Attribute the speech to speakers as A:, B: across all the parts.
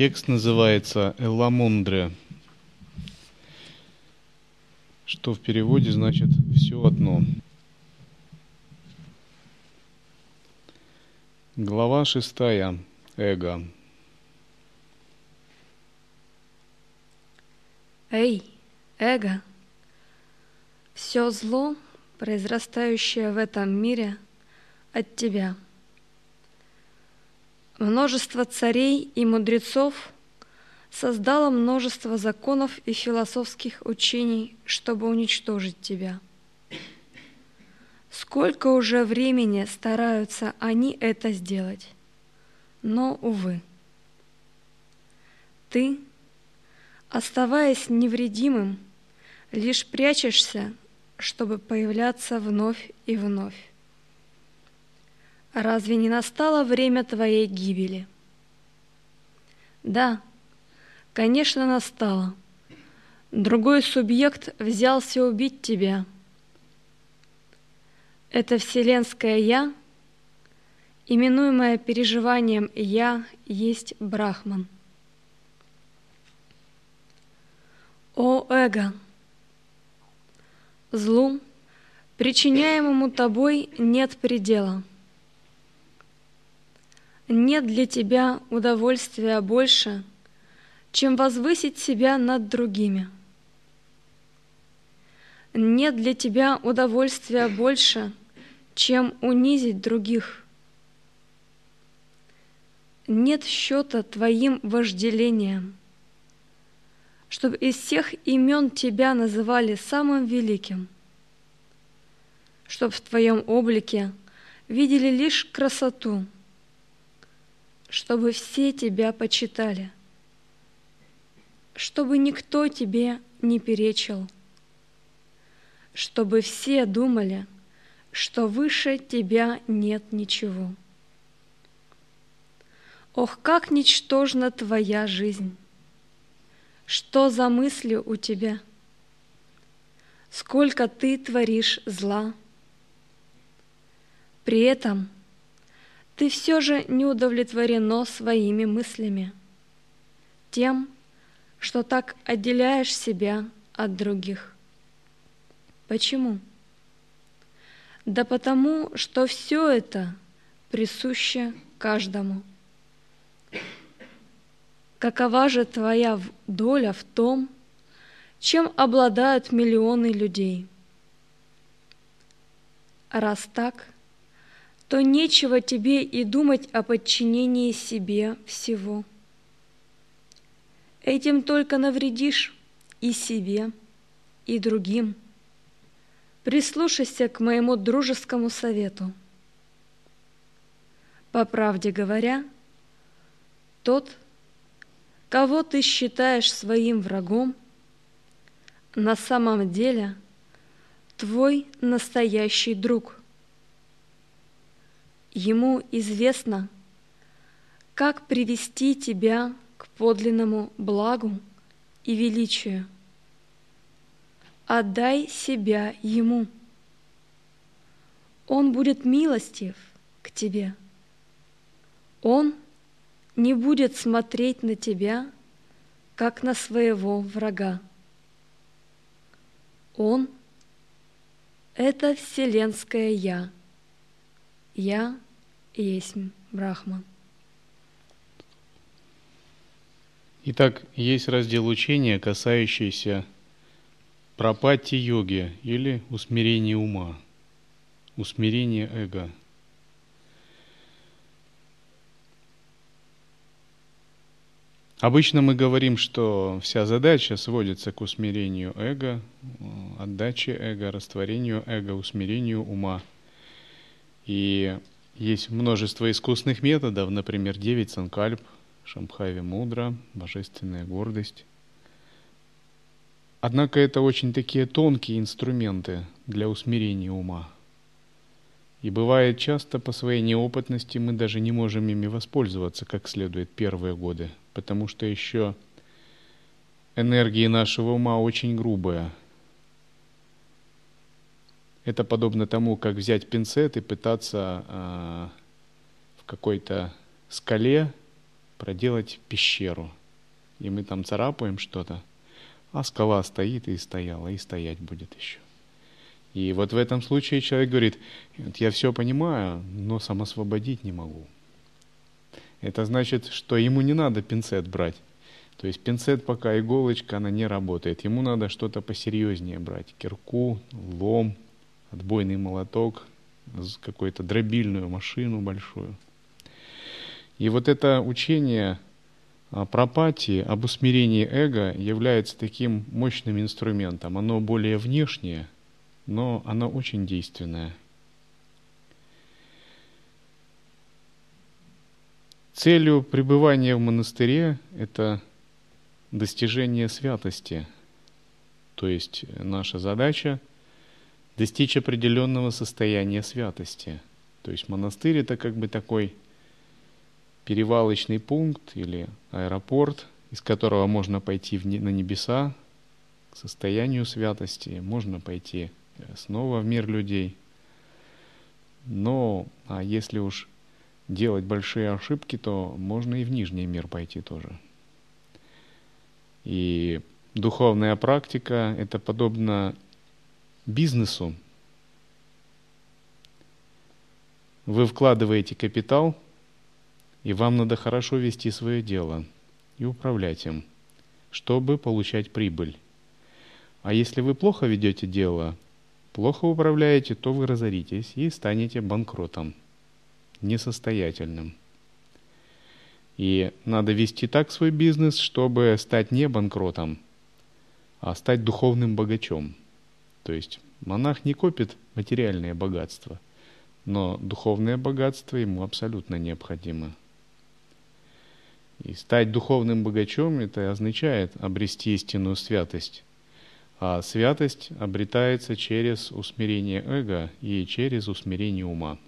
A: Текст называется «Эламондре», что в переводе значит «все одно». Глава шестая. Эго.
B: Эй, эго! Все зло, произрастающее в этом мире, от тебя – Множество царей и мудрецов создало множество законов и философских учений, чтобы уничтожить тебя. Сколько уже времени стараются они это сделать, но, увы. Ты, оставаясь невредимым, лишь прячешься, чтобы появляться вновь и вновь. Разве не настало время твоей гибели? Да, конечно, настало. Другой субъект взялся убить тебя. Это вселенское «я», именуемое переживанием «я», есть Брахман. О эго! Злу, причиняемому тобой, нет предела – нет для тебя удовольствия больше, чем возвысить себя над другими. Нет для тебя удовольствия больше, чем унизить других. Нет счета твоим вожделением, чтобы из всех имен тебя называли самым великим, чтобы в твоем облике видели лишь красоту – чтобы все тебя почитали, чтобы никто тебе не перечил, чтобы все думали, что выше тебя нет ничего. Ох, как ничтожна твоя жизнь! Что за мысли у тебя? Сколько ты творишь зла! При этом – ты все же не удовлетворено своими мыслями, тем, что так отделяешь себя от других. Почему? Да потому, что все это присуще каждому. Какова же твоя доля в том, чем обладают миллионы людей? Раз так – то нечего тебе и думать о подчинении себе всего. Этим только навредишь и себе, и другим. Прислушайся к моему дружескому совету. По правде говоря, тот, кого ты считаешь своим врагом, на самом деле твой настоящий друг – Ему известно, как привести тебя к подлинному благу и величию. Отдай себя Ему. Он будет милостив к тебе. Он не будет смотреть на тебя, как на своего врага. Он – это вселенское Я – я есть Брахман.
A: Итак, есть раздел учения, касающийся пропати йоги или усмирения ума, усмирения эго. Обычно мы говорим, что вся задача сводится к усмирению эго, отдаче эго, растворению эго, усмирению ума – и есть множество искусных методов, например, девять санкальп, Шамхави Мудра, Божественная гордость. Однако это очень такие тонкие инструменты для усмирения ума. И бывает часто по своей неопытности мы даже не можем ими воспользоваться как следует первые годы, потому что еще энергия нашего ума очень грубая, это подобно тому, как взять пинцет и пытаться э, в какой-то скале проделать пещеру. И мы там царапаем что-то, а скала стоит и стояла, и стоять будет еще. И вот в этом случае человек говорит, я все понимаю, но самосвободить не могу. Это значит, что ему не надо пинцет брать. То есть пинцет пока иголочка, она не работает. Ему надо что-то посерьезнее брать. Кирку, лом, отбойный молоток, какую-то дробильную машину большую. И вот это учение пропатии, об усмирении эго является таким мощным инструментом. Оно более внешнее, но оно очень действенное. Целью пребывания в монастыре – это достижение святости. То есть наша задача – достичь определенного состояния святости. То есть монастырь – это как бы такой перевалочный пункт или аэропорт, из которого можно пойти на небеса к состоянию святости, можно пойти э, снова в мир людей. Но а если уж делать большие ошибки, то можно и в нижний мир пойти тоже. И духовная практика – это подобно бизнесу. Вы вкладываете капитал – и вам надо хорошо вести свое дело и управлять им, чтобы получать прибыль. А если вы плохо ведете дело, плохо управляете, то вы разоритесь и станете банкротом, несостоятельным. И надо вести так свой бизнес, чтобы стать не банкротом, а стать духовным богачом. То есть монах не копит материальное богатство, но духовное богатство ему абсолютно необходимо. И стать духовным богачом – это означает обрести истинную святость. А святость обретается через усмирение эго и через усмирение ума.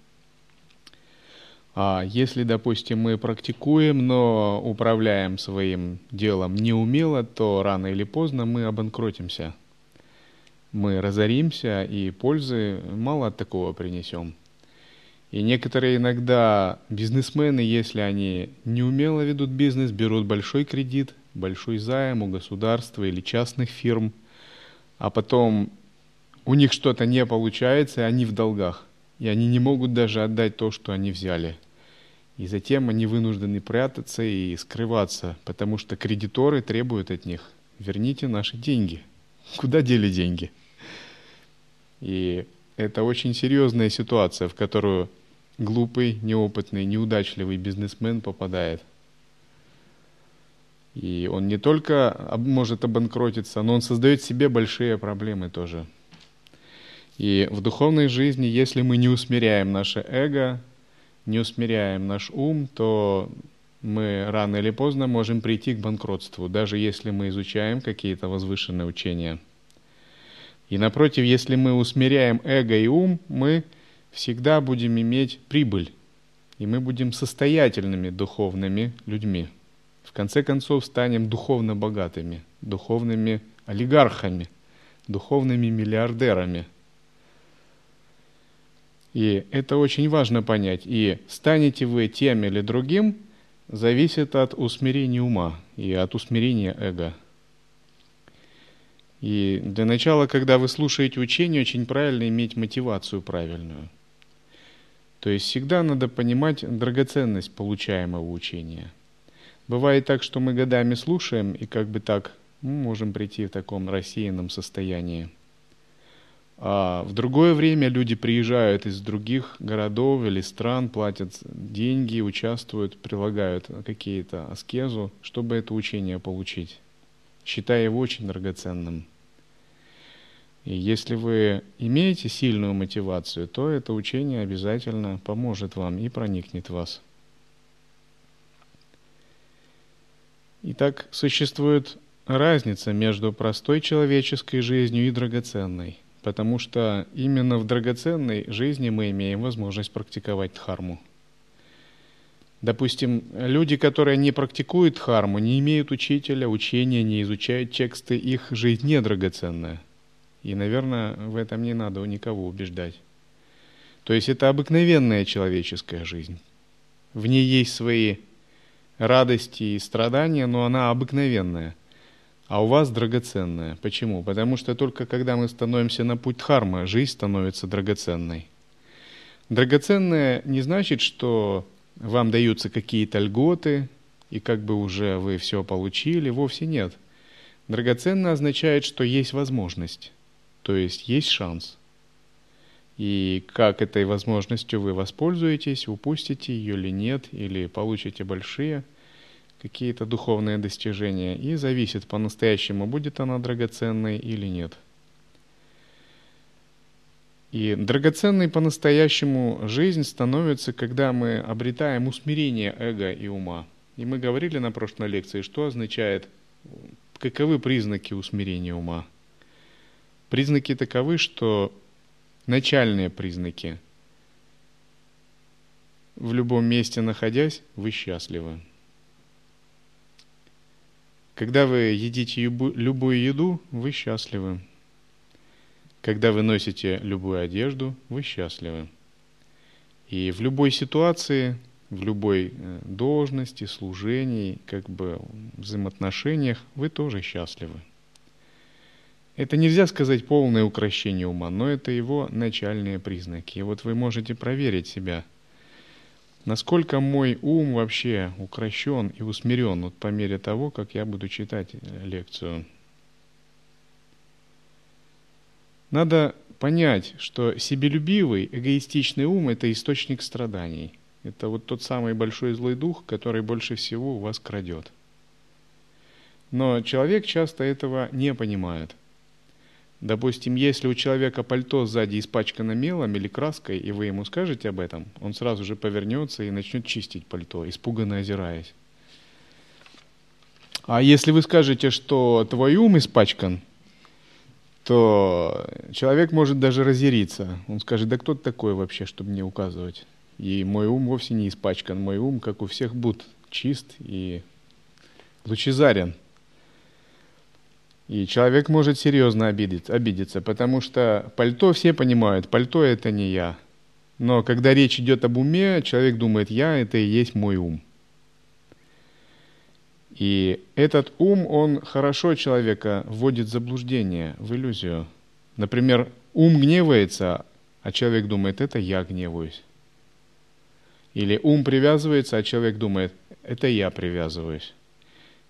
A: А если, допустим, мы практикуем, но управляем своим делом неумело, то рано или поздно мы обанкротимся. Мы разоримся и пользы мало от такого принесем. И некоторые иногда бизнесмены, если они неумело ведут бизнес, берут большой кредит, большой займ у государства или частных фирм, а потом у них что-то не получается, и они в долгах. И они не могут даже отдать то, что они взяли. И затем они вынуждены прятаться и скрываться, потому что кредиторы требуют от них «верните наши деньги». Куда дели деньги? И это очень серьезная ситуация, в которую глупый, неопытный, неудачливый бизнесмен попадает. И он не только может обанкротиться, но он создает себе большие проблемы тоже. И в духовной жизни, если мы не усмиряем наше эго, не усмиряем наш ум, то мы рано или поздно можем прийти к банкротству, даже если мы изучаем какие-то возвышенные учения. И напротив, если мы усмиряем эго и ум, мы всегда будем иметь прибыль, и мы будем состоятельными духовными людьми. В конце концов, станем духовно богатыми, духовными олигархами, духовными миллиардерами. И это очень важно понять. И станете вы тем или другим, зависит от усмирения ума и от усмирения эго. И для начала, когда вы слушаете учение, очень правильно иметь мотивацию правильную – то есть всегда надо понимать драгоценность получаемого учения. Бывает так, что мы годами слушаем, и как бы так мы можем прийти в таком рассеянном состоянии. А в другое время люди приезжают из других городов или стран, платят деньги, участвуют, прилагают какие-то аскезу, чтобы это учение получить, считая его очень драгоценным. И если вы имеете сильную мотивацию, то это учение обязательно поможет вам и проникнет в вас. Итак, существует разница между простой человеческой жизнью и драгоценной, потому что именно в драгоценной жизни мы имеем возможность практиковать дхарму. Допустим, люди, которые не практикуют дхарму, не имеют учителя, учения, не изучают тексты, их жизнь не драгоценная – и, наверное, в этом не надо никого убеждать. То есть это обыкновенная человеческая жизнь. В ней есть свои радости и страдания, но она обыкновенная, а у вас драгоценная. Почему? Потому что только когда мы становимся на путь дхармы, жизнь становится драгоценной. Драгоценная не значит, что вам даются какие-то льготы, и как бы уже вы все получили, вовсе нет. Драгоценно означает, что есть возможность, то есть есть шанс. И как этой возможностью вы воспользуетесь, упустите ее или нет, или получите большие какие-то духовные достижения, и зависит по-настоящему, будет она драгоценной или нет. И драгоценной по-настоящему жизнь становится, когда мы обретаем усмирение эго и ума. И мы говорили на прошлой лекции, что означает, каковы признаки усмирения ума. Признаки таковы, что начальные признаки. В любом месте находясь, вы счастливы. Когда вы едите любую еду, вы счастливы. Когда вы носите любую одежду, вы счастливы. И в любой ситуации, в любой э, должности, служении, как бы взаимоотношениях вы тоже счастливы. Это нельзя сказать полное укращение ума, но это его начальные признаки. И вот вы можете проверить себя, насколько мой ум вообще укращен и усмирен вот по мере того, как я буду читать э, лекцию. Надо понять, что себелюбивый, эгоистичный ум – это источник страданий. Это вот тот самый большой злой дух, который больше всего у вас крадет. Но человек часто этого не понимает. Допустим, если у человека пальто сзади испачкано мелом или краской, и вы ему скажете об этом, он сразу же повернется и начнет чистить пальто, испуганно озираясь. А если вы скажете, что твой ум испачкан – то человек может даже разъяриться. Он скажет, да кто ты такой вообще, чтобы мне указывать? И мой ум вовсе не испачкан. Мой ум, как у всех, будь чист и лучезарен. И человек может серьезно обидеться, обидеться, потому что пальто все понимают, пальто это не я. Но когда речь идет об уме, человек думает, я это и есть мой ум. И этот ум, он хорошо человека вводит в заблуждение, в иллюзию. Например, ум гневается, а человек думает, это я гневаюсь. Или ум привязывается, а человек думает, это я привязываюсь.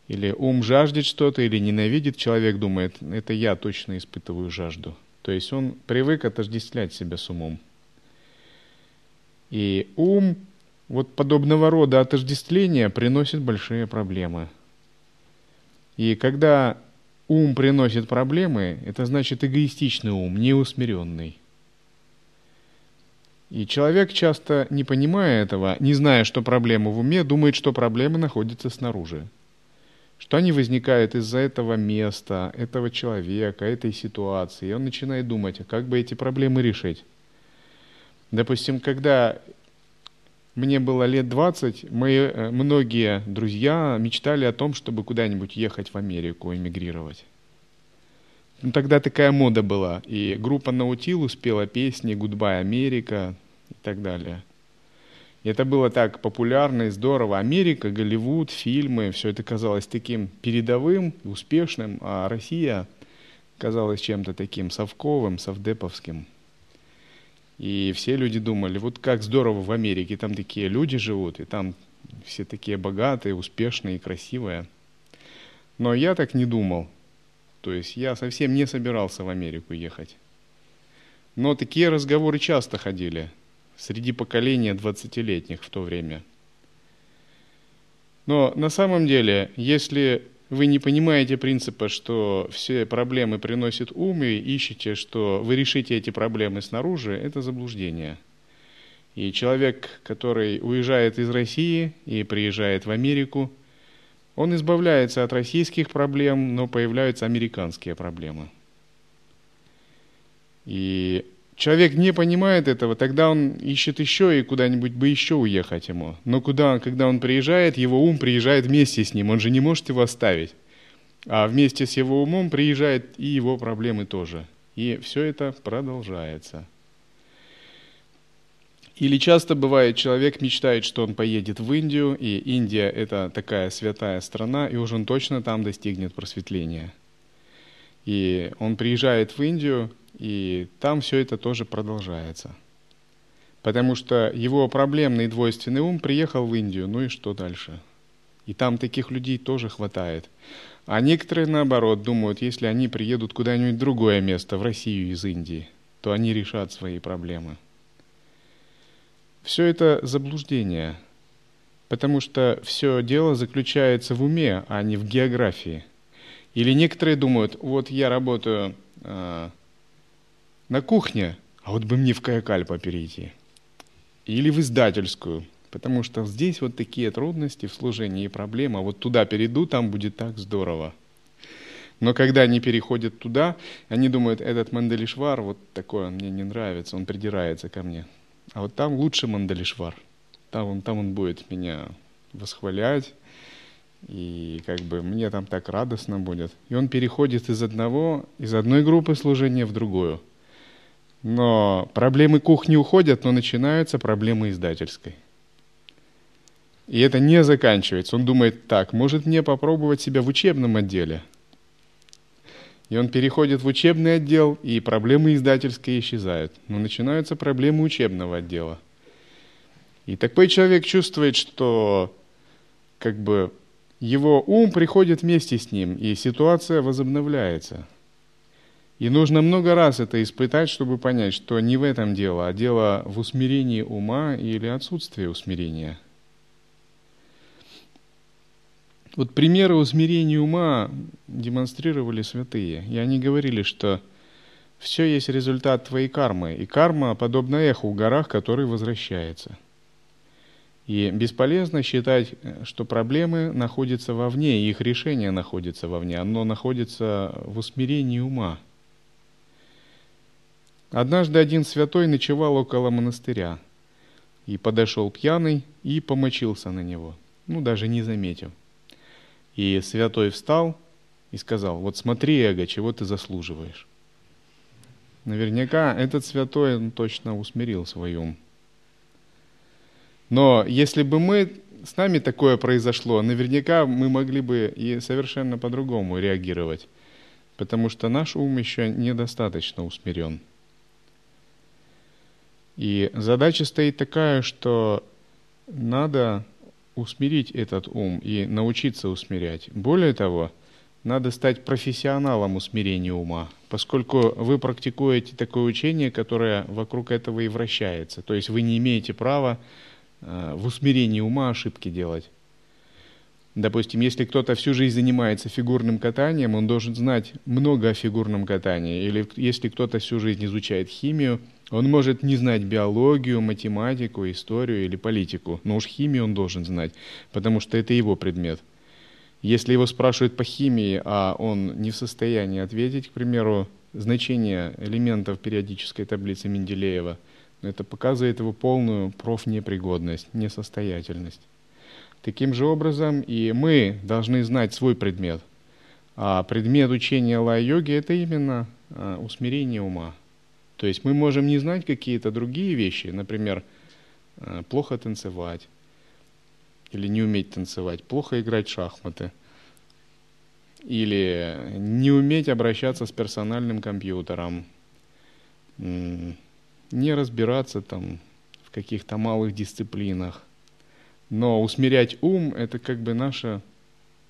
A: Или ум жаждет что-то, или ненавидит, человек думает, это я точно испытываю жажду. То есть он привык отождествлять себя с умом. И ум вот подобного рода отождествление приносит большие проблемы. И когда ум приносит проблемы, это значит эгоистичный ум, неусмиренный. И человек часто, не понимая этого, не зная, что проблема в уме, думает, что проблема находится снаружи. Что они возникают из-за этого места, этого человека, этой ситуации. И он начинает думать, а как бы эти проблемы решить. Допустим, когда мне было лет 20, мои э, многие друзья мечтали о том, чтобы куда-нибудь ехать в Америку, эмигрировать. Ну, тогда такая мода была. И группа Наутилус пела песни «Гудбай, Америка» и так далее. И это было так популярно и здорово. Америка, Голливуд, фильмы, все это казалось таким передовым, успешным, а Россия казалась чем-то таким совковым, совдеповским. И все люди думали, вот как здорово в Америке, там такие люди живут, и там все такие богатые, успешные красивые. Но я так не думал. То есть я совсем не собирался в Америку ехать. Но такие разговоры часто ходили среди поколения 20-летних в то время. Но на самом деле, если вы не понимаете принципа, что все проблемы приносят ум и ищете, что вы решите эти проблемы снаружи, это заблуждение. И человек, который уезжает из России и приезжает в Америку, он избавляется от российских проблем, но появляются американские проблемы. И человек не понимает этого, тогда он ищет еще и куда-нибудь бы еще уехать ему. Но куда, когда он приезжает, его ум приезжает вместе с ним, он же не может его оставить. А вместе с его умом приезжают и его проблемы тоже. И все это продолжается. Или часто бывает, человек мечтает, что он поедет в Индию, и Индия – это такая святая страна, и уж он точно там достигнет просветления. И он приезжает в Индию, и там все это тоже продолжается. Потому что его проблемный двойственный ум приехал в Индию, ну и что дальше? И там таких людей тоже хватает. А некоторые, наоборот, думают, если они приедут куда-нибудь в другое место, в Россию из Индии, то они решат свои проблемы. Все это заблуждение, потому что все дело заключается в уме, а не в географии. Или некоторые думают, вот я работаю э, на кухне, а вот бы мне в Каякальпа перейти. Или в издательскую, потому что здесь вот такие трудности в служении и проблемы, а вот туда перейду, там будет так здорово. Но когда они переходят туда, они думают, этот Манделишвар, вот такой он мне не нравится, он придирается ко мне. А вот там лучше Мандалишвар. Там он, там он будет меня восхвалять, и как бы мне там так радостно будет. И он переходит из одного, из одной группы служения в другую. Но проблемы кухни уходят, но начинаются проблемы издательской. И это не заканчивается. Он думает, так, может мне попробовать себя в учебном отделе – и он переходит в учебный отдел, и проблемы издательские исчезают. Но начинаются проблемы учебного отдела. И такой человек чувствует, что как бы его ум приходит вместе с ним, и ситуация возобновляется. И нужно много раз это испытать, чтобы понять, что не в этом дело, а дело в усмирении ума или отсутствии усмирения – вот примеры усмирения ума демонстрировали святые. И они говорили, что все есть результат твоей кармы. И карма подобна эху в горах, который возвращается. И бесполезно считать, что проблемы находятся вовне, и их решение находится вовне. Оно находится в усмирении ума. Однажды один святой ночевал около монастыря. И подошел пьяный и помочился на него. Ну, даже не заметил. И святой встал и сказал, вот смотри, эго, чего ты заслуживаешь. Наверняка этот святой он точно усмирил свой ум. Но если бы мы, с нами такое произошло, наверняка мы могли бы и совершенно по-другому реагировать, потому что наш ум еще недостаточно усмирен. И задача стоит такая, что надо усмирить этот ум и научиться усмирять. Более того, надо стать профессионалом усмирения ума, поскольку вы практикуете такое учение, которое вокруг этого и вращается. То есть вы не имеете права в усмирении ума ошибки делать. Допустим, если кто-то всю жизнь занимается фигурным катанием, он должен знать много о фигурном катании. Или если кто-то всю жизнь изучает химию, он может не знать биологию, математику, историю или политику, но уж химию он должен знать, потому что это его предмет. Если его спрашивают по химии, а он не в состоянии ответить, к примеру, значение элементов периодической таблицы Менделеева, это показывает его полную профнепригодность, несостоятельность. Таким же образом и мы должны знать свой предмет. А предмет учения лай-йоги – это именно а, усмирение ума – то есть мы можем не знать какие-то другие вещи, например, э, плохо танцевать или не уметь танцевать, плохо играть в шахматы или не уметь обращаться с персональным компьютером, не разбираться там в каких-то малых дисциплинах. Но усмирять ум – это как бы наше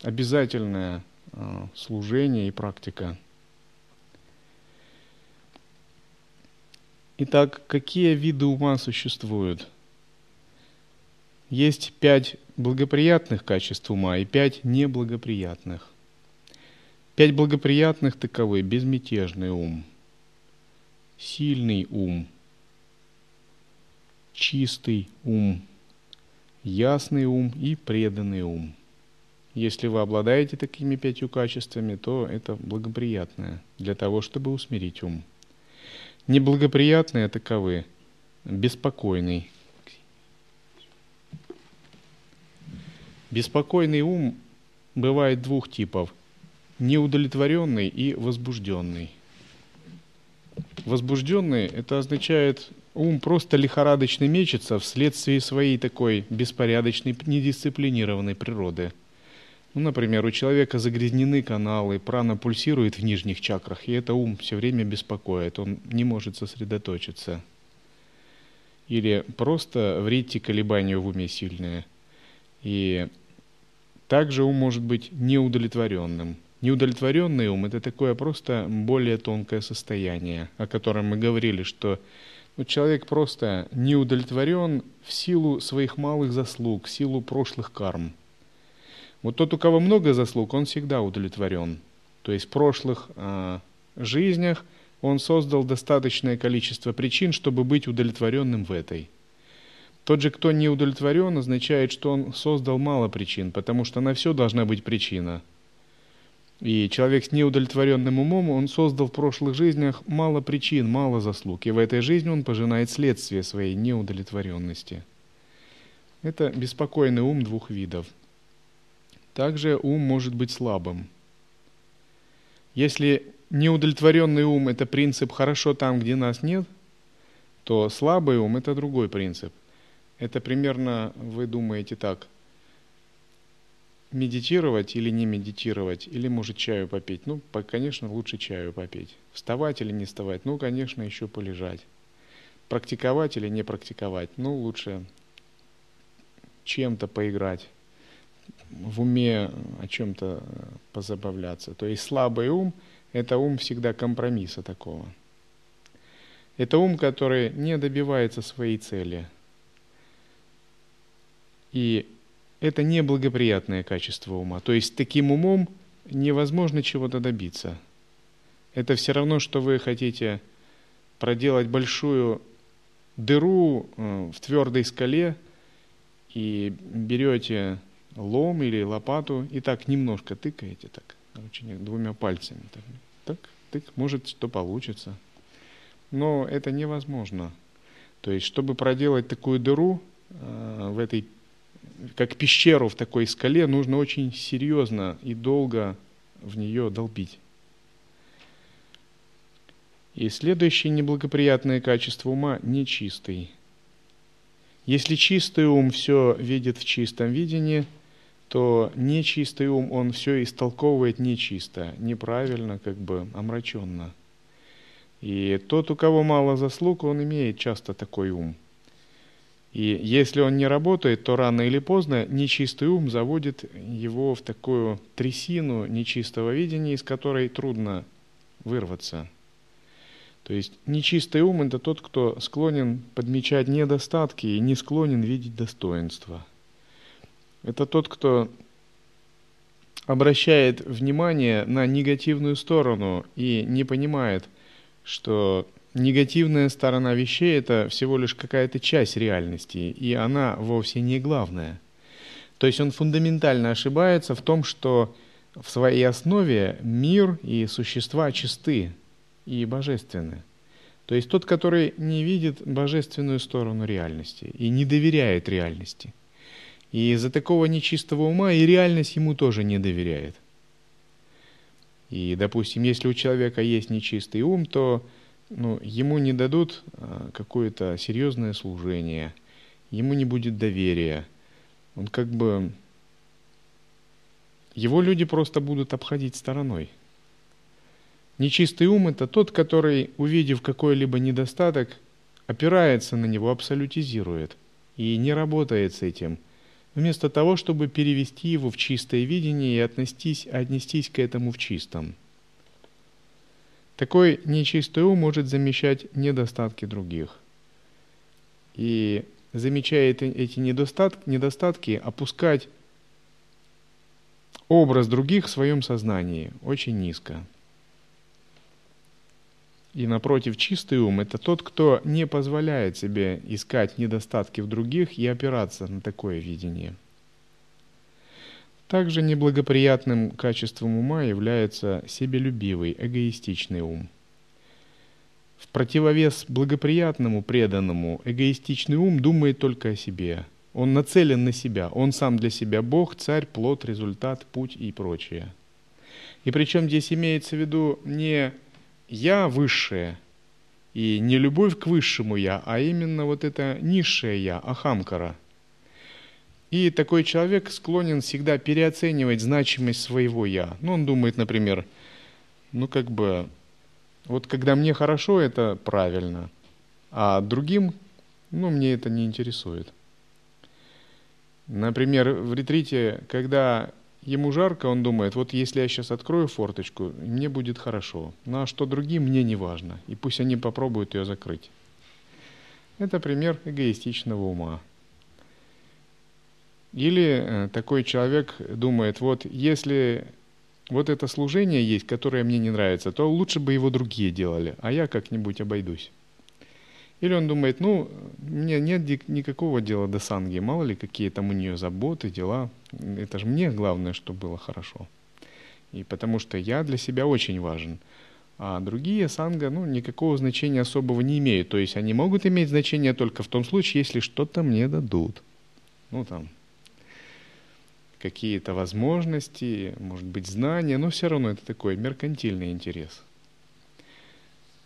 A: обязательное э, служение и практика. Итак, какие виды ума существуют? Есть пять благоприятных качеств ума и пять неблагоприятных. Пять благоприятных таковы – безмятежный ум, сильный ум, чистый ум, ясный ум и преданный ум. Если вы обладаете такими пятью качествами, то это благоприятное для того, чтобы усмирить ум. Неблагоприятные таковы – беспокойный. Беспокойный ум бывает двух типов – неудовлетворенный и возбужденный. Возбужденный – это означает ум просто лихорадочно мечется вследствие своей такой беспорядочной, недисциплинированной природы. Ну, например, у человека загрязнены каналы, прана пульсирует в нижних чакрах, и это ум все время беспокоит, он не может сосредоточиться. Или просто в ритте колебания в уме сильные. И также ум может быть неудовлетворенным. Неудовлетворенный ум – это такое просто более тонкое состояние, о котором мы говорили, что ну, человек просто не удовлетворен в силу своих малых заслуг, в силу прошлых карм. Вот тот, у кого много заслуг, он всегда удовлетворен. То есть в прошлых э, жизнях он создал достаточное количество причин, чтобы быть удовлетворенным в этой. Тот же, кто не удовлетворен, означает, что он создал мало причин, потому что на все должна быть причина – и человек с неудовлетворенным умом, он создал в прошлых жизнях мало причин, мало заслуг. И в этой жизни он пожинает следствие своей неудовлетворенности. Это беспокойный ум двух видов. Также ум может быть слабым. Если неудовлетворенный ум – это принцип «хорошо там, где нас нет», то слабый ум – это другой принцип. Это примерно, вы думаете так, медитировать или не медитировать, или может чаю попить. Ну, конечно, лучше чаю попить. Вставать или не вставать, ну, конечно, еще полежать. Практиковать или не практиковать, ну, лучше чем-то поиграть, в уме о чем-то позабавляться. То есть слабый ум – это ум всегда компромисса такого. Это ум, который не добивается своей цели. И это неблагоприятное качество ума. То есть таким умом невозможно чего-то добиться. Это все равно, что вы хотите проделать большую дыру э, в твердой скале и берете лом или лопату и так немножко тыкаете, так, очень двумя пальцами. Так, так тык, может, что получится. Но это невозможно. То есть, чтобы проделать такую дыру э, в этой как пещеру в такой скале, нужно очень серьезно и долго в нее долбить. И следующее неблагоприятное качество ума – нечистый. Если чистый ум все видит в чистом видении, то нечистый ум, он все истолковывает нечисто, неправильно, как бы омраченно. И тот, у кого мало заслуг, он имеет часто такой ум – и если он не работает, то рано или поздно нечистый ум заводит его в такую трясину нечистого видения, из которой трудно вырваться. То есть нечистый ум – это тот, кто склонен подмечать недостатки и не склонен видеть достоинства. Это тот, кто обращает внимание на негативную сторону и не понимает, что негативная сторона вещей – это всего лишь какая-то часть реальности, и она вовсе не главная. То есть он фундаментально ошибается в том, что в своей основе мир и существа чисты и божественны. То есть тот, который не видит божественную сторону реальности и не доверяет реальности. И из-за такого нечистого ума и реальность ему тоже не доверяет. И, допустим, если у человека есть нечистый ум, то ну, ему не дадут а, какое-то серьезное служение, ему не будет доверия. Он как бы... Его люди просто будут обходить стороной. Нечистый ум – это тот, который, увидев какой-либо недостаток, опирается на него, абсолютизирует и не работает с этим, вместо того, чтобы перевести его в чистое видение и отнестись, отнестись к этому в чистом – такой нечистый ум может замечать недостатки других. И замечая эти недостатки, недостатки, опускать образ других в своем сознании очень низко. И напротив, чистый ум – это тот, кто не позволяет себе искать недостатки в других и опираться на такое видение – также неблагоприятным качеством ума является себелюбивый, эгоистичный ум. В противовес благоприятному, преданному, эгоистичный ум думает только о себе. Он нацелен на себя, он сам для себя Бог, царь, плод, результат, путь и прочее. И причем здесь имеется в виду не «я высшее», И не любовь к высшему я, а именно вот это низшее я, ахамкара. И такой человек склонен всегда переоценивать значимость своего я. Ну, он думает, например, ну как бы, вот когда мне хорошо, это правильно, а другим, ну, мне это не интересует. Например, в ретрите, когда ему жарко, он думает, вот если я сейчас открою форточку, мне будет хорошо. Ну а что другим, мне не важно. И пусть они попробуют ее закрыть. Это пример эгоистичного ума. Или э, такой человек думает, вот если вот это служение есть, которое мне не нравится, то лучше бы его другие делали, а я как-нибудь обойдусь. Или он думает, ну, мне нет никакого дела до санги, мало ли какие там у нее заботы, дела. Это же мне главное, чтобы было хорошо. И потому что я для себя очень важен. А другие санга, ну, никакого значения особого не имеют. То есть они могут иметь значение только в том случае, если что-то мне дадут. Ну, там, какие-то возможности, может быть, знания, но все равно это такой меркантильный интерес –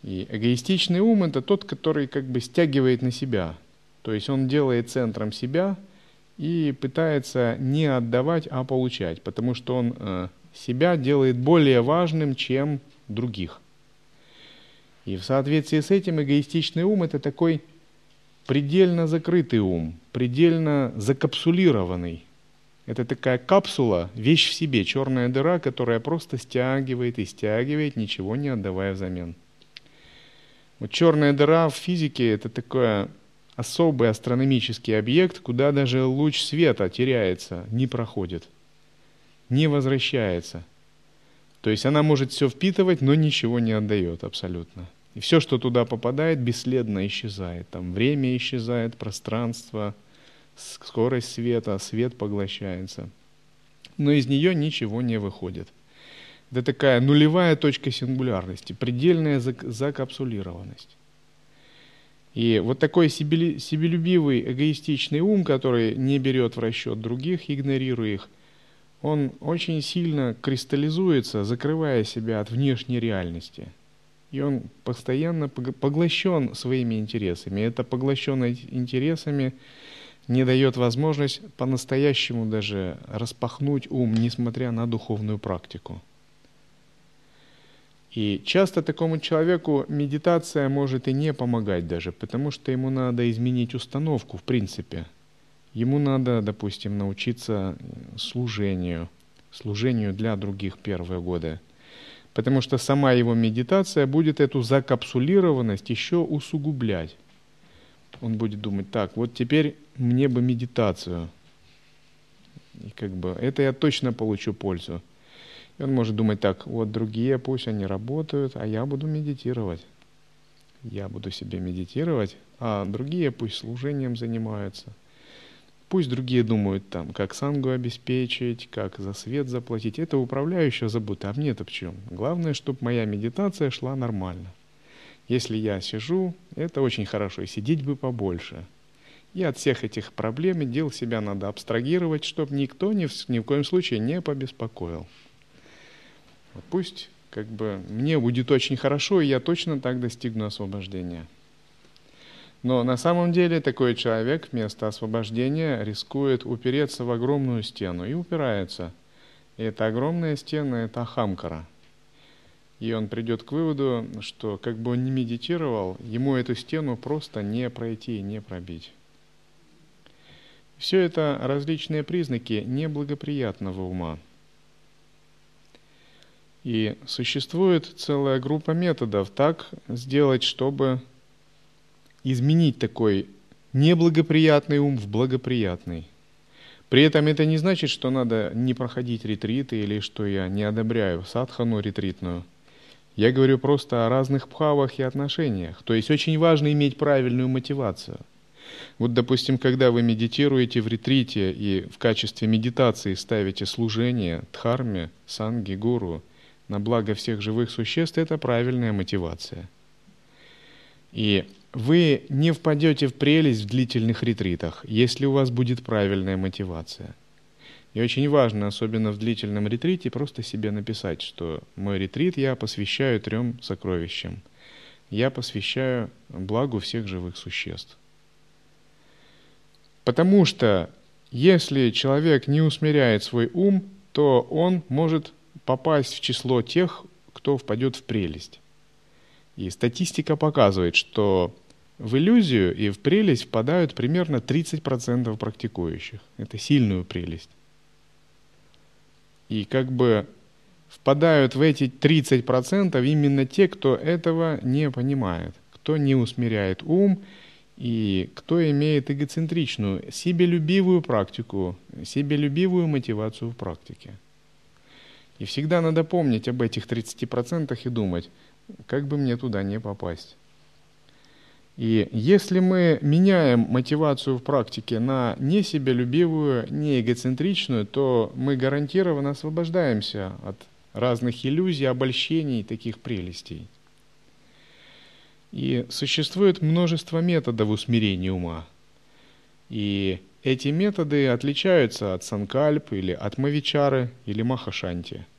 A: и эгоистичный ум – это тот, который как бы стягивает на себя. То есть он делает центром себя и пытается не отдавать, а получать, потому что он э, себя делает более важным, чем других. И в соответствии с этим эгоистичный ум – это такой предельно закрытый ум, предельно закапсулированный. Это такая капсула, вещь в себе, черная дыра, которая просто стягивает и стягивает, ничего не отдавая взамен. Вот черная дыра в физике это такой особый астрономический объект, куда даже луч света теряется, не проходит, не возвращается. То есть она может все впитывать, но ничего не отдает абсолютно. И все, что туда попадает, бесследно исчезает. Там время исчезает, пространство, скорость света, свет поглощается. Но из нее ничего не выходит. Это такая нулевая точка сингулярности, предельная закапсулированность. И вот такой себелюбивый, эгоистичный ум, который не берет в расчет других, игнорируя их, он очень сильно кристаллизуется, закрывая себя от внешней реальности. И он постоянно поглощен своими интересами. Это поглощенность интересами не дает возможность по-настоящему даже распахнуть ум, несмотря на духовную практику. И часто такому человеку медитация может и не помогать даже, потому что ему надо изменить установку в принципе. Ему надо, допустим, научиться служению, служению для других первые годы. Потому что сама его медитация будет эту закапсулированность еще усугублять. Он будет думать, так, вот теперь мне бы медитацию. И как бы это я точно получу пользу. И он может думать так, вот другие пусть они работают, а я буду медитировать. Я буду себе медитировать, а другие пусть служением занимаются. Пусть другие думают там, как сангу обеспечить, как за свет заплатить. Это управляющие забудут, а мне-то в чем? Главное, чтобы моя медитация шла нормально. Если я сижу, это очень хорошо, и сидеть бы побольше. И от всех этих проблем и дел себя надо абстрагировать, чтобы никто ни в, ни в коем случае не побеспокоил. Пусть как бы мне будет очень хорошо, и я точно так достигну освобождения. Но на самом деле такой человек вместо освобождения рискует упереться в огромную стену и упирается. И эта огромная стена – это Ахамкара. И он придет к выводу, что как бы он ни медитировал, ему эту стену просто не пройти, не пробить. Все это различные признаки неблагоприятного ума – и существует целая группа методов так сделать, чтобы изменить такой неблагоприятный ум в благоприятный. При этом это не значит, что надо не проходить ретриты или что я не одобряю садхану ретритную. Я говорю просто о разных пхавах и отношениях. То есть очень важно иметь правильную мотивацию. Вот, допустим, когда вы медитируете в ретрите и в качестве медитации ставите служение дхарме, санги, гуру – на благо всех живых существ, это правильная мотивация. И вы не впадете в прелесть в длительных ретритах, если у вас будет правильная мотивация. И очень важно, особенно в длительном ретрите, просто себе написать, что мой ретрит я посвящаю трем сокровищам. я посвящаю благу всех живых существ. Потому что если человек не усмиряет свой ум, то он может попасть в число тех, кто впадет в прелесть. И статистика показывает, что в иллюзию и в прелесть впадают примерно 30% практикующих. Это сильную прелесть. И как бы впадают в эти 30% именно те, кто этого не понимает, кто не усмиряет ум и кто имеет эгоцентричную, себелюбивую практику, себелюбивую мотивацию в практике. И всегда надо помнить об этих 30% и думать, как бы мне туда не попасть. И если мы меняем мотивацию в практике на не себялюбивую, не эгоцентричную, то мы гарантированно освобождаемся от разных иллюзий, обольщений, таких прелестей. И существует множество методов усмирения ума. И эти методы отличаются от санкальп или от мавичары или махашанти –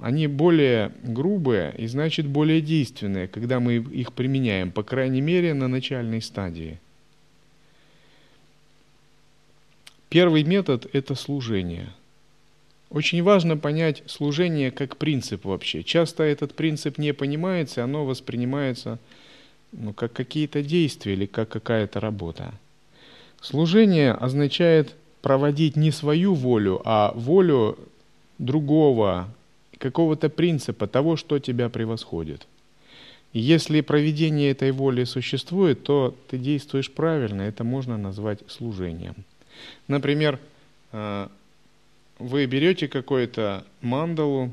A: они более грубые и значит более действенные, когда мы их применяем, по крайней мере, на начальной стадии. Первый метод – это служение. Очень важно понять служение как принцип вообще. Часто этот принцип не понимается, оно воспринимается ну, как какие-то действия или как какая-то работа. Служение означает проводить не свою волю, а волю другого, какого-то принципа, того, что тебя превосходит. Если проведение этой воли существует, то ты действуешь правильно, это можно назвать служением. Например, э, вы берете какую-то мандалу,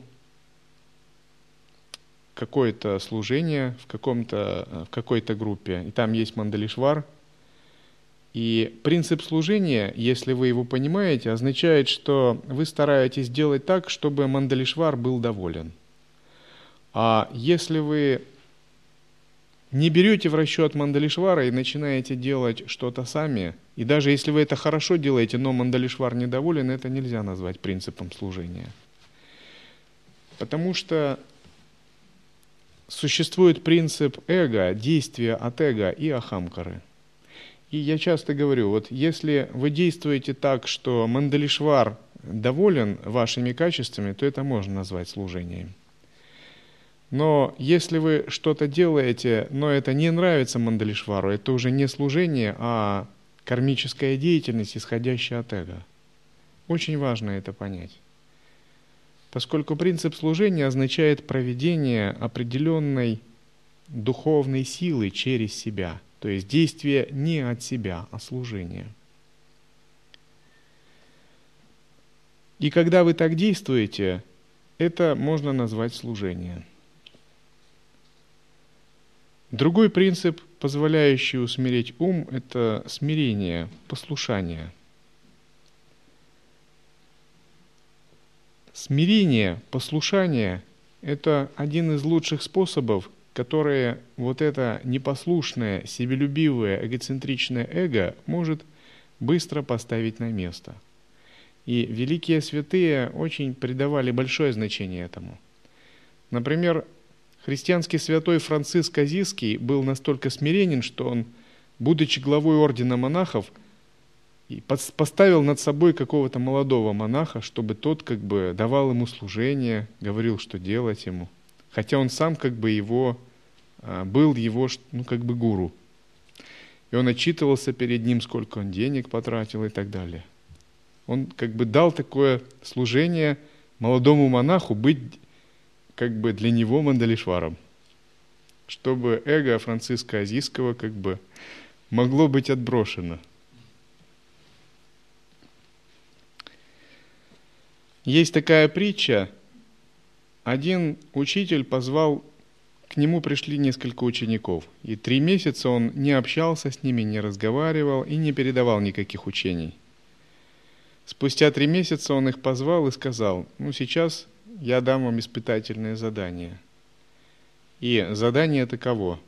A: какое-то служение в, каком-то, э, в какой-то группе, и там есть мандалишвар – и принцип служения, если вы его понимаете, означает, что вы стараетесь делать так, чтобы Мандалишвар был доволен. А если вы не берете в расчет Мандалишвара и начинаете делать что-то сами, и даже если вы это хорошо делаете, но Мандалишвар недоволен, это нельзя назвать принципом служения. Потому что существует принцип эго, действия от эго и ахамкары – и я часто говорю, вот если вы действуете так, что Мандалишвар доволен вашими качествами, то это можно назвать служением. Но если вы что-то делаете, но это не нравится Мандалишвару, это уже не служение, а кармическая деятельность, исходящая от эго. Очень важно это понять. Поскольку принцип служения означает проведение определенной духовной силы через себя – то есть действие не от себя, а служение. И когда вы так действуете, это можно назвать служение. Другой принцип, позволяющий усмирить ум, это смирение, послушание. Смирение, послушание – это один из лучших способов которые вот это непослушное, себелюбивое, эгоцентричное эго может быстро поставить на место. И великие святые очень придавали большое значение этому. Например, христианский святой Франциск Азийский был настолько смиренен, что он, будучи главой ордена монахов, поставил над собой какого-то молодого монаха, чтобы тот как бы давал ему служение, говорил, что делать ему. Хотя он сам как бы его а, был его, ну, как бы гуру. И он отчитывался перед ним, сколько он денег потратил и так далее. Он как бы дал такое служение молодому монаху быть как бы для него мандалишваром, чтобы эго Франциска Азийского как бы могло быть отброшено. Есть такая притча. Один учитель позвал к нему пришли несколько учеников, и три месяца он не общался с ними, не разговаривал и не передавал никаких учений. Спустя три месяца он их позвал и сказал, ну сейчас я дам вам испытательное задание. И задание таково.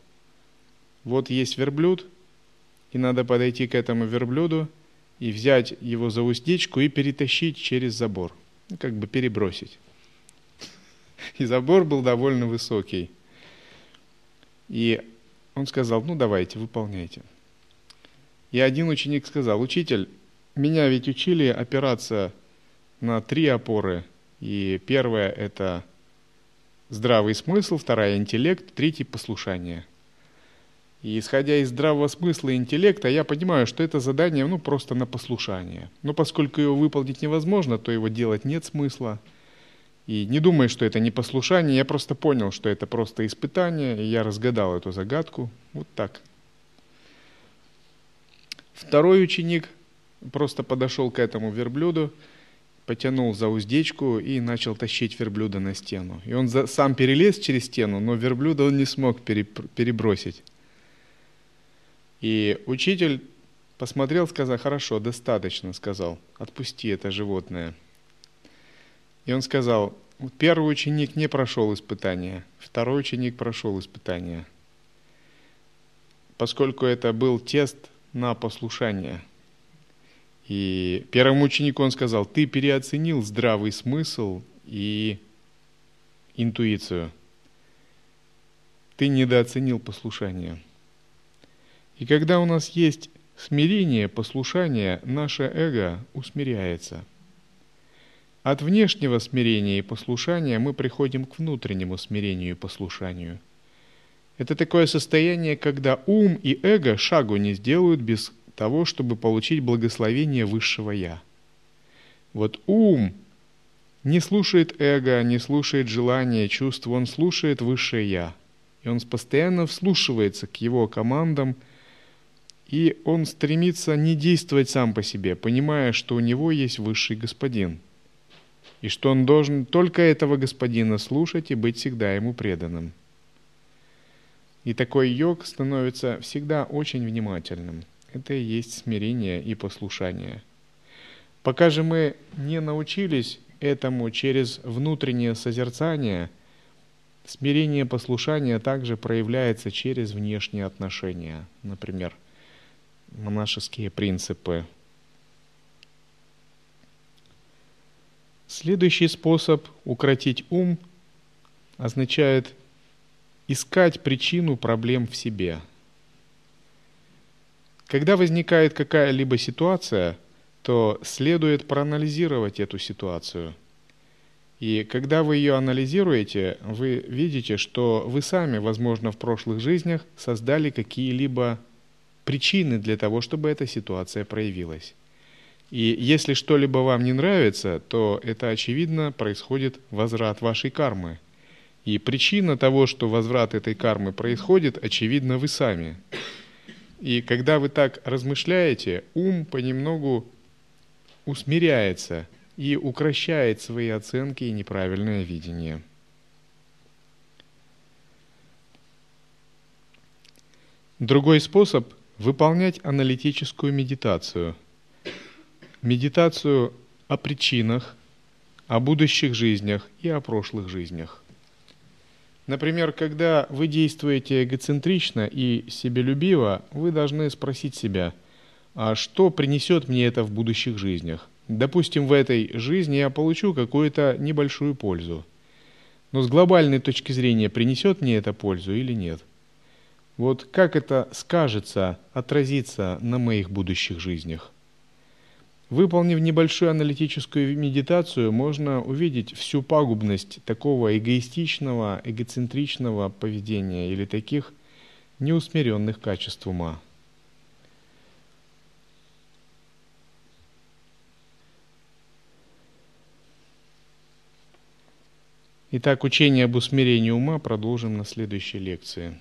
A: Вот есть верблюд, и надо подойти к этому верблюду и взять его за уздечку и перетащить через забор. Ну, как бы перебросить. И забор был довольно высокий. И он сказал, ну давайте, выполняйте. И один ученик сказал, учитель, меня ведь учили опираться на три опоры. И первая – это здравый смысл, вторая – интеллект, третий – послушание. И исходя из здравого смысла и интеллекта, я понимаю, что это задание ну, просто на послушание. Но поскольку его выполнить невозможно, то его делать нет смысла. И не думай, что это не послушание, я просто понял, что это просто испытание, и я разгадал эту загадку. Вот так. Второй ученик просто подошел к этому верблюду, потянул за уздечку и начал тащить верблюда на стену. И он за, сам перелез через стену, но верблюда он не смог перебросить. И учитель посмотрел, сказал, хорошо, достаточно, сказал, отпусти это животное. И он сказал, первый ученик не прошел испытания, второй ученик прошел испытания, поскольку это был тест на послушание. И первому ученику он сказал, ты переоценил здравый смысл и интуицию. Ты недооценил послушание. И когда у нас есть смирение, послушание, наше эго усмиряется. От внешнего смирения и послушания мы приходим к внутреннему смирению и послушанию. Это такое состояние, когда ум и эго шагу не сделают без того, чтобы получить благословение высшего Я. Вот ум не слушает эго, не слушает желания, чувств, он слушает высшее Я. И он постоянно вслушивается к его командам – и он стремится не действовать сам по себе, понимая, что у него есть высший господин, и что он должен только этого господина слушать и быть всегда ему преданным. И такой йог становится всегда очень внимательным. Это и есть смирение и послушание. Пока же мы не научились этому через внутреннее созерцание, смирение и послушание также проявляется через внешние отношения. Например, – монашеские принципы. Следующий способ укротить ум означает искать причину проблем в себе. Когда возникает какая-либо ситуация, то следует проанализировать эту ситуацию. И когда вы ее анализируете, вы видите, что вы сами, возможно, в прошлых жизнях создали какие-либо причины для того, чтобы эта ситуация проявилась. И если что-либо вам не нравится, то это, очевидно, происходит возврат вашей кармы. И причина того, что возврат этой кармы происходит, очевидно, вы сами. И когда вы так размышляете, ум понемногу усмиряется и укращает свои оценки и неправильное видение. Другой способ выполнять аналитическую медитацию. Медитацию о причинах, о будущих жизнях и о прошлых жизнях. Например, когда вы действуете эгоцентрично и себелюбиво, вы должны спросить себя, а что принесет мне это в будущих жизнях? Допустим, в этой жизни я получу какую-то небольшую пользу. Но с глобальной точки зрения принесет мне это пользу или нет? Вот как это скажется, отразится на моих будущих жизнях? Выполнив небольшую аналитическую медитацию, можно увидеть всю пагубность такого эгоистичного, эгоцентричного поведения или таких неусмиренных качеств ума. Итак, учение об усмирении ума продолжим на следующей лекции.